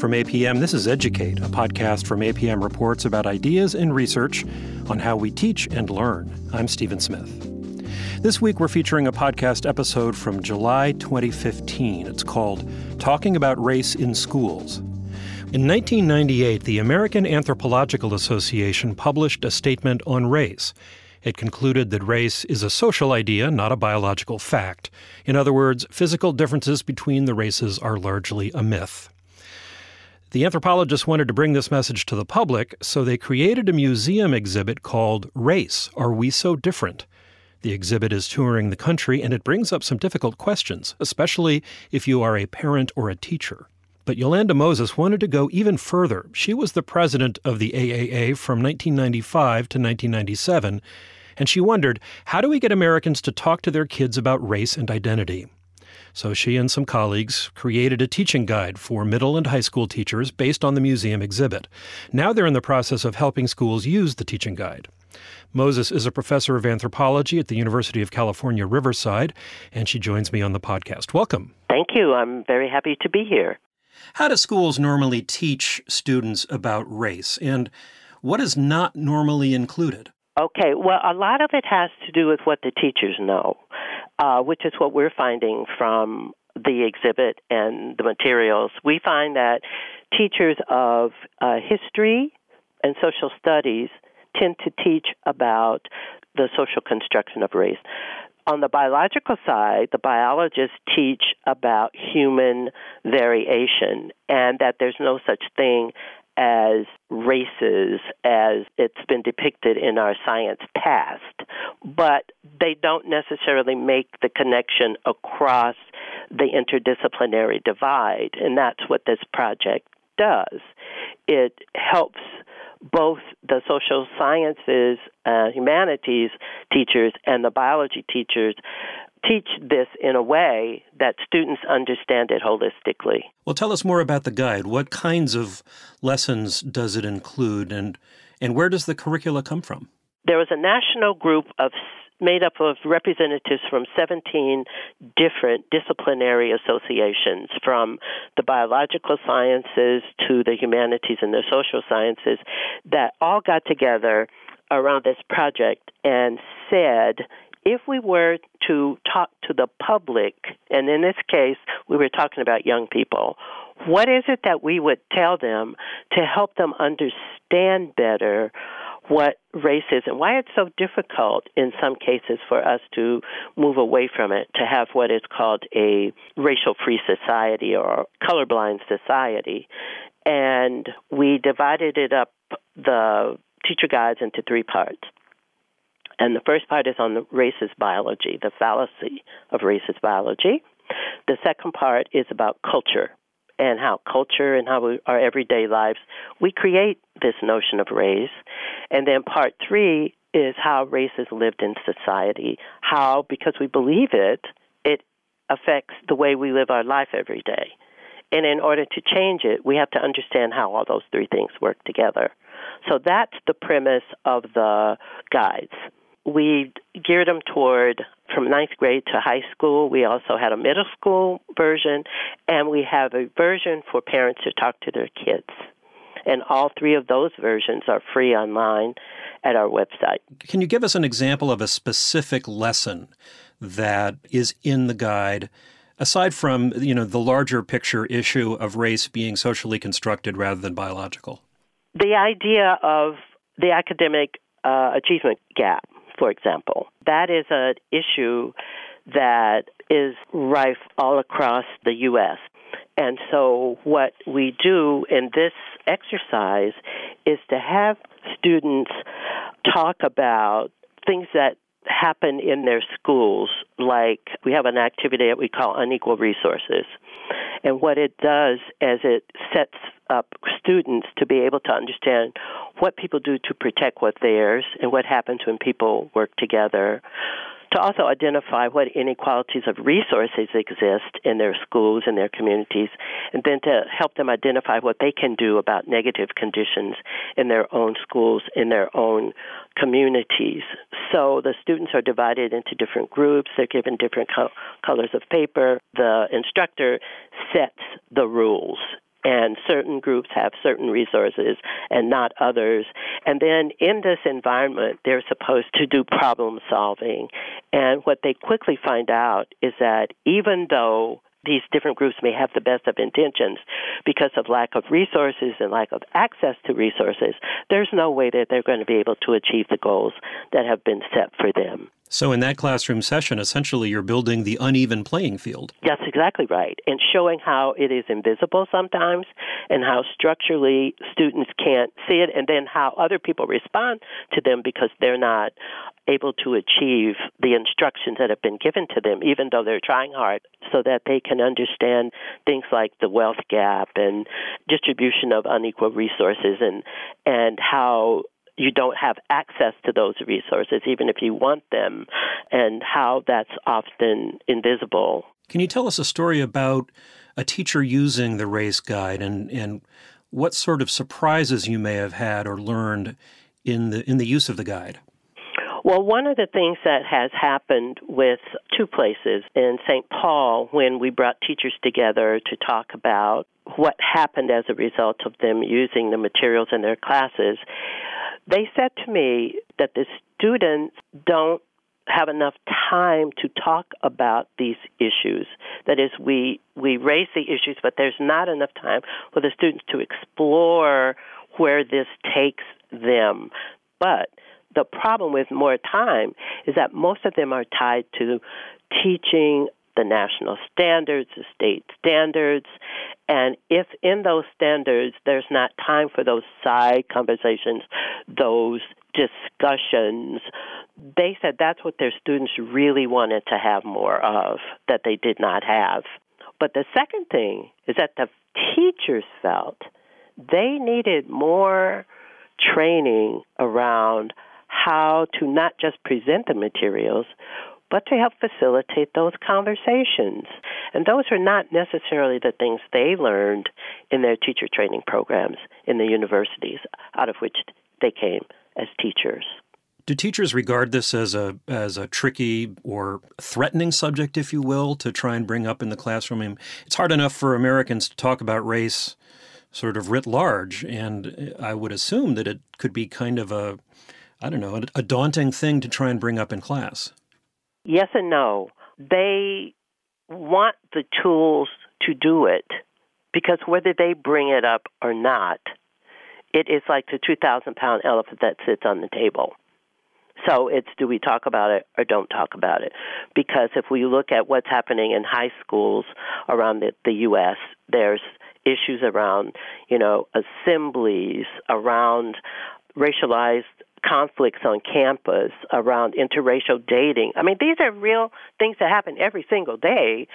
From APM, this is Educate, a podcast from APM Reports about ideas and research on how we teach and learn. I'm Stephen Smith. This week, we're featuring a podcast episode from July 2015. It's called Talking About Race in Schools. In 1998, the American Anthropological Association published a statement on race. It concluded that race is a social idea, not a biological fact. In other words, physical differences between the races are largely a myth. The anthropologists wanted to bring this message to the public, so they created a museum exhibit called Race Are We So Different? The exhibit is touring the country and it brings up some difficult questions, especially if you are a parent or a teacher. But Yolanda Moses wanted to go even further. She was the president of the AAA from 1995 to 1997, and she wondered how do we get Americans to talk to their kids about race and identity? So she and some colleagues created a teaching guide for middle and high school teachers based on the museum exhibit. Now they're in the process of helping schools use the teaching guide. Moses is a professor of anthropology at the University of California, Riverside, and she joins me on the podcast. Welcome. Thank you. I'm very happy to be here. How do schools normally teach students about race, and what is not normally included? Okay, well, a lot of it has to do with what the teachers know, uh, which is what we're finding from the exhibit and the materials. We find that teachers of uh, history and social studies tend to teach about the social construction of race. On the biological side, the biologists teach about human variation and that there's no such thing as races as it's been depicted in our science past, but they don't necessarily make the connection across the interdisciplinary divide, and that's what this project does. It helps both the social sciences, uh, humanities teachers, and the biology teachers teach this in a way that students understand it holistically. Well, tell us more about the guide. What kinds of lessons does it include, and, and where does the curricula come from? There was a national group of made up of representatives from 17 different disciplinary associations, from the biological sciences to the humanities and the social sciences, that all got together around this project and said if we were to talk to the public, and in this case, we were talking about young people, what is it that we would tell them to help them understand better what race is and why it's so difficult in some cases for us to move away from it, to have what is called a racial free society or colorblind society. And we divided it up, the teacher guides, into three parts. And the first part is on the racist biology, the fallacy of racist biology. The second part is about culture and how culture and how we, our everyday lives we create this notion of race. And then part three is how race is lived in society. How, because we believe it, it affects the way we live our life every day. And in order to change it, we have to understand how all those three things work together. So that's the premise of the guides we geared them toward from ninth grade to high school. We also had a middle school version, and we have a version for parents to talk to their kids. And all three of those versions are free online at our website. Can you give us an example of a specific lesson that is in the guide? Aside from you know the larger picture issue of race being socially constructed rather than biological, the idea of the academic uh, achievement gap for example. That is an issue that is rife all across the U.S. And so, what we do in this exercise is to have students talk about things that happen in their schools, like we have an activity that we call unequal resources. And what it does is it sets up students to be able to understand what people do to protect what's theirs and what happens when people work together to also identify what inequalities of resources exist in their schools and their communities, and then to help them identify what they can do about negative conditions in their own schools, in their own communities. So the students are divided into different groups, they're given different co- colors of paper. The instructor sets the rules and certain groups have certain resources and not others. And then in this environment, they're supposed to do problem solving. And what they quickly find out is that even though these different groups may have the best of intentions because of lack of resources and lack of access to resources, there's no way that they're going to be able to achieve the goals that have been set for them. So, in that classroom session, essentially you're building the uneven playing field. That's exactly right. And showing how it is invisible sometimes and how structurally students can't see it, and then how other people respond to them because they're not able to achieve the instructions that have been given to them, even though they're trying hard, so that they can understand things like the wealth gap and distribution of unequal resources and, and how you don't have access to those resources, even if you want them, and how that's often invisible. Can you tell us a story about a teacher using the race guide and, and what sort of surprises you may have had or learned in the in the use of the guide? Well, one of the things that has happened with two places in St. Paul when we brought teachers together to talk about what happened as a result of them using the materials in their classes they said to me that the students don't have enough time to talk about these issues. That is, we we raise the issues, but there's not enough time for the students to explore where this takes them. But the problem with more time is that most of them are tied to teaching the national standards, the state standards, and if in those standards there's not time for those side conversations, those discussions, they said that's what their students really wanted to have more of that they did not have. But the second thing is that the teachers felt they needed more training around how to not just present the materials, but to help facilitate those conversations. And those are not necessarily the things they learned in their teacher training programs in the universities out of which they came as teachers. Do teachers regard this as a as a tricky or threatening subject, if you will, to try and bring up in the classroom? I mean, it's hard enough for Americans to talk about race sort of writ large, and I would assume that it could be kind of a I don't know, a daunting thing to try and bring up in class. Yes and no. They want the tools to do it because whether they bring it up or not, it is like the 2,000 pound elephant that sits on the table. So it's do we talk about it or don't talk about it? Because if we look at what's happening in high schools around the, the U.S., there's issues around, you know, assemblies, around racialized conflicts on campus around interracial dating. I mean, these are real things that happen every single day,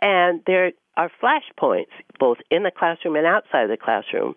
and there are flashpoints both in the classroom and outside of the classroom.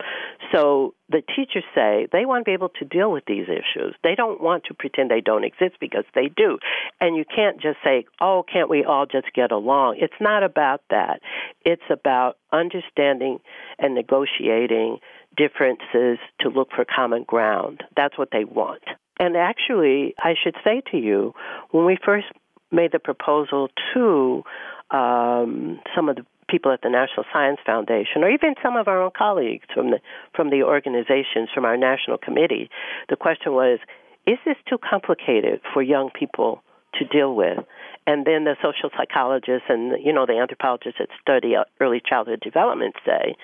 So the teachers say they want to be able to deal with these issues. They don't want to pretend they don't exist because they do. And you can't just say, oh, can't we all just get along? It's not about that. It's about understanding and negotiating differences to look for common ground. That's what they want. And actually, I should say to you, when we first made the proposal to um, some of the people at the National Science Foundation, or even some of our own colleagues from the from the organizations, from our national committee, the question was: Is this too complicated for young people to deal with? And then the social psychologists and you know the anthropologists that study early childhood development say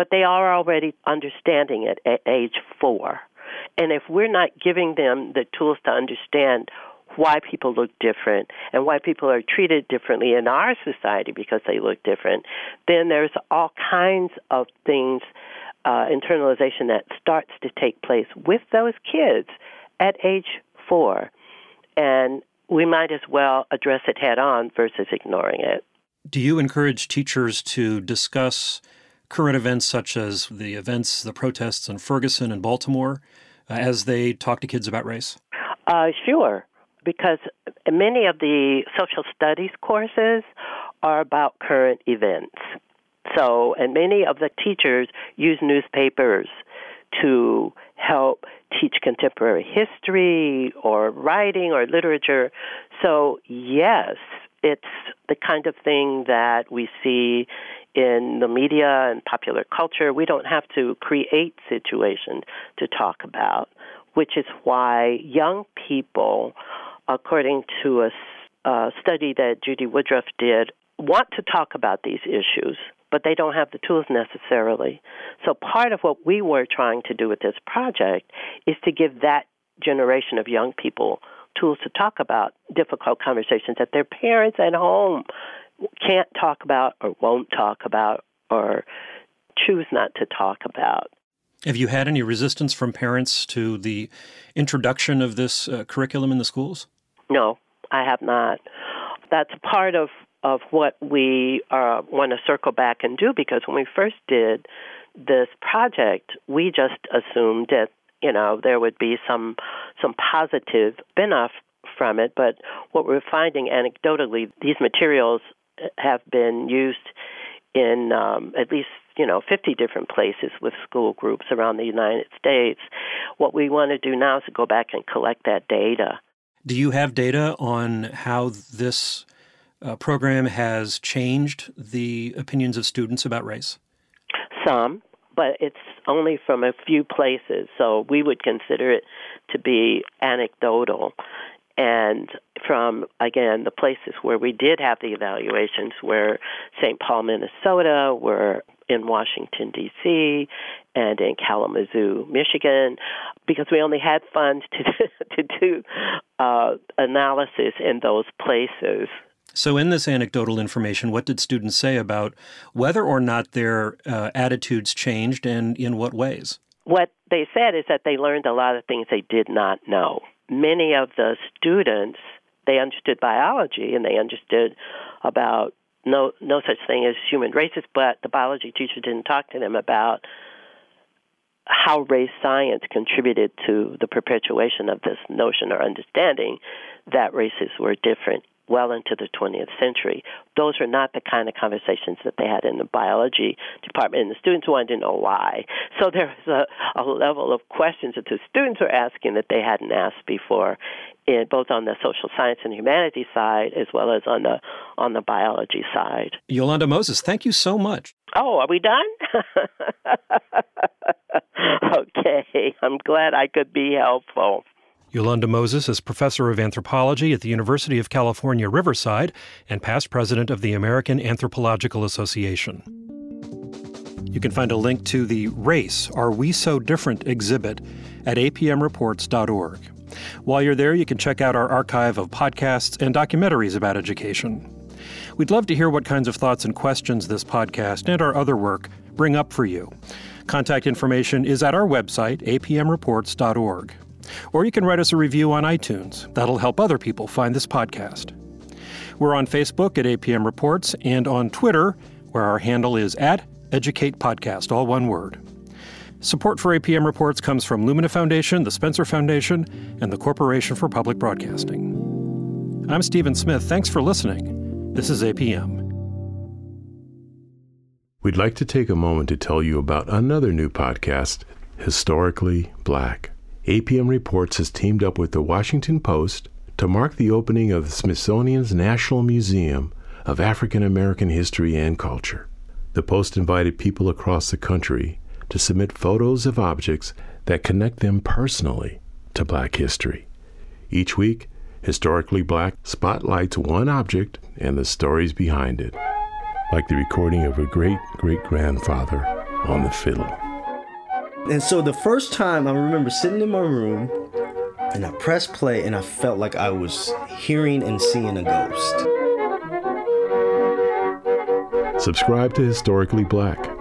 but they are already understanding it at age four. And if we're not giving them the tools to understand why people look different and why people are treated differently in our society because they look different, then there's all kinds of things, uh, internalization that starts to take place with those kids at age four. And we might as well address it head on versus ignoring it. Do you encourage teachers to discuss current events such as the events, the protests in Ferguson and Baltimore, uh, as they talk to kids about race? Uh, sure, because many of the social studies courses are about current events. So, and many of the teachers use newspapers to help teach contemporary history or writing or literature. So, yes, it's the kind of thing that we see in the media and popular culture. We don't have to create situations to talk about, which is why young people, according to a, a study that Judy Woodruff did, want to talk about these issues but they don't have the tools necessarily. So part of what we were trying to do with this project is to give that generation of young people tools to talk about difficult conversations that their parents at home can't talk about or won't talk about or choose not to talk about. Have you had any resistance from parents to the introduction of this uh, curriculum in the schools? No, I have not. That's part of of what we uh, want to circle back and do because when we first did this project, we just assumed that you know there would be some some positive spin-off from it. But what we're finding anecdotally, these materials have been used in um, at least you know 50 different places with school groups around the United States. What we want to do now is to go back and collect that data. Do you have data on how this uh, program has changed the opinions of students about race? Some, but it's only from a few places, so we would consider it to be anecdotal. And from, again, the places where we did have the evaluations were St. Paul, Minnesota, were in Washington, D.C., and in Kalamazoo, Michigan, because we only had funds to, to do uh, analysis in those places. So, in this anecdotal information, what did students say about whether or not their uh, attitudes changed and in what ways? What they said is that they learned a lot of things they did not know many of the students they understood biology and they understood about no no such thing as human races, but the biology teacher didn't talk to them about how race science contributed to the perpetuation of this notion or understanding that races were different well into the 20th century. Those were not the kind of conversations that they had in the biology department, and the students wanted to know why. So there was a, a level of questions that the students were asking that they hadn't asked before, in, both on the social science and humanities side as well as on the on the biology side. Yolanda Moses, thank you so much. Oh, are we done? okay, I'm glad I could be helpful. Yolanda Moses is professor of anthropology at the University of California, Riverside, and past president of the American Anthropological Association. You can find a link to the Race Are We So Different exhibit at apmreports.org. While you're there, you can check out our archive of podcasts and documentaries about education. We'd love to hear what kinds of thoughts and questions this podcast and our other work bring up for you. Contact information is at our website, apmreports.org. Or you can write us a review on iTunes. That'll help other people find this podcast. We're on Facebook at APM Reports and on Twitter, where our handle is at Educate Podcast, all one word. Support for APM Reports comes from Lumina Foundation, the Spencer Foundation, and the Corporation for Public Broadcasting. I'm Stephen Smith. Thanks for listening. This is APM. We'd like to take a moment to tell you about another new podcast, Historically Black. APM Reports has teamed up with the Washington Post to mark the opening of the Smithsonian's National Museum of African American History and Culture. The Post invited people across the country to submit photos of objects that connect them personally to black history. Each week, Historically Black spotlights one object and the stories behind it, like the recording of a great great grandfather on the fiddle. And so the first time I remember sitting in my room and I pressed play and I felt like I was hearing and seeing a ghost. Subscribe to Historically Black